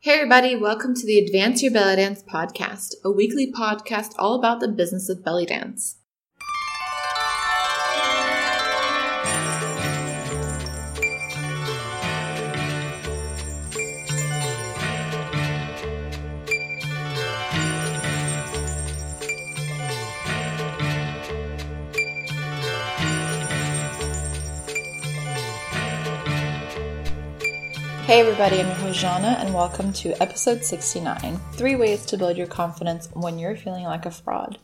Hey, everybody, welcome to the Advance Your Belly Dance podcast, a weekly podcast all about the business of belly dance. Hey everybody, I'm your host Jana, and welcome to episode 69 Three Ways to Build Your Confidence When You're Feeling Like a Fraud.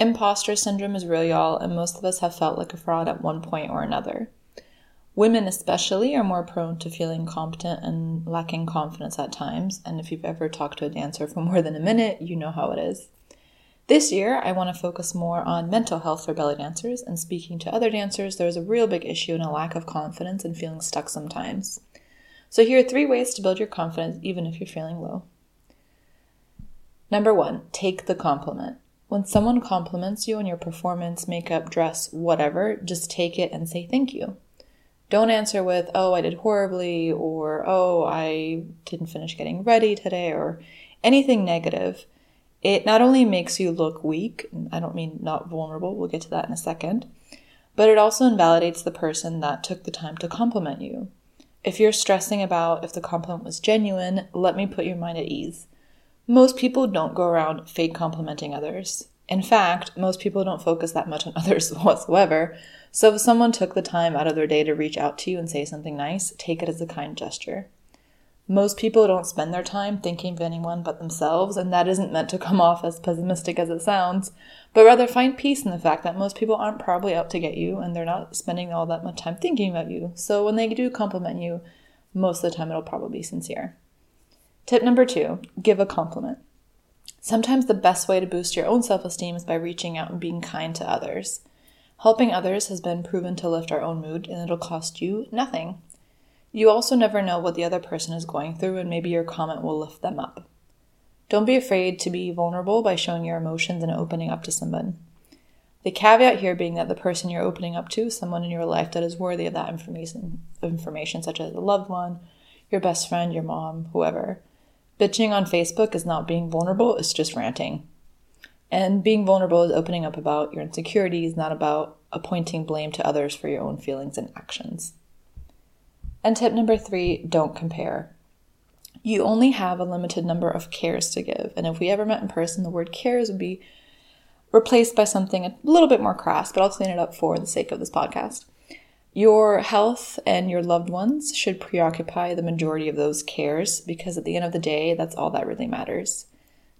Imposter syndrome is real, y'all, and most of us have felt like a fraud at one point or another. Women, especially, are more prone to feeling competent and lacking confidence at times, and if you've ever talked to a dancer for more than a minute, you know how it is. This year, I want to focus more on mental health for belly dancers, and speaking to other dancers, there's a real big issue and a lack of confidence and feeling stuck sometimes. So, here are three ways to build your confidence even if you're feeling low. Number one, take the compliment. When someone compliments you on your performance, makeup, dress, whatever, just take it and say thank you. Don't answer with, oh, I did horribly, or oh, I didn't finish getting ready today, or anything negative. It not only makes you look weak, I don't mean not vulnerable, we'll get to that in a second, but it also invalidates the person that took the time to compliment you. If you're stressing about if the compliment was genuine, let me put your mind at ease. Most people don't go around fake complimenting others. In fact, most people don't focus that much on others whatsoever. So if someone took the time out of their day to reach out to you and say something nice, take it as a kind gesture. Most people don't spend their time thinking of anyone but themselves, and that isn't meant to come off as pessimistic as it sounds, but rather find peace in the fact that most people aren't probably out to get you and they're not spending all that much time thinking about you. So when they do compliment you, most of the time it'll probably be sincere. Tip number two give a compliment. Sometimes the best way to boost your own self esteem is by reaching out and being kind to others. Helping others has been proven to lift our own mood, and it'll cost you nothing. You also never know what the other person is going through, and maybe your comment will lift them up. Don't be afraid to be vulnerable by showing your emotions and opening up to someone. The caveat here being that the person you're opening up to is someone in your life that is worthy of that information, information such as a loved one, your best friend, your mom, whoever. Bitching on Facebook is not being vulnerable, it's just ranting. And being vulnerable is opening up about your insecurities, not about appointing blame to others for your own feelings and actions. And tip number three don't compare. You only have a limited number of cares to give. And if we ever met in person, the word cares would be replaced by something a little bit more crass, but I'll clean it up for the sake of this podcast. Your health and your loved ones should preoccupy the majority of those cares because at the end of the day, that's all that really matters.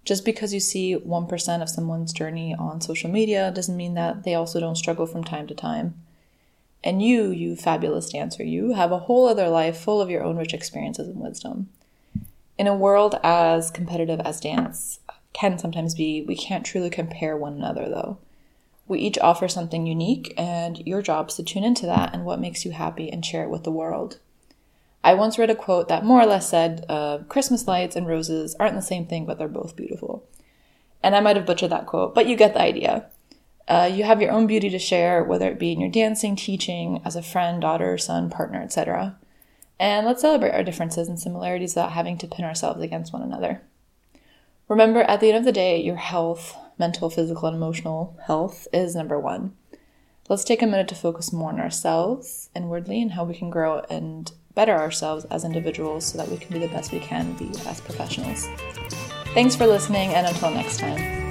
Just because you see 1% of someone's journey on social media doesn't mean that they also don't struggle from time to time. And you, you fabulous dancer, you have a whole other life full of your own rich experiences and wisdom. In a world as competitive as dance can sometimes be, we can't truly compare one another though. We each offer something unique, and your job is to tune into that and what makes you happy and share it with the world. I once read a quote that more or less said, uh, Christmas lights and roses aren't the same thing, but they're both beautiful. And I might have butchered that quote, but you get the idea. Uh, you have your own beauty to share, whether it be in your dancing, teaching, as a friend, daughter, son, partner, etc. And let's celebrate our differences and similarities without having to pin ourselves against one another. Remember, at the end of the day, your health, mental, physical, and emotional health is number one. Let's take a minute to focus more on ourselves inwardly and how we can grow and better ourselves as individuals so that we can be the best we can be as professionals. Thanks for listening, and until next time.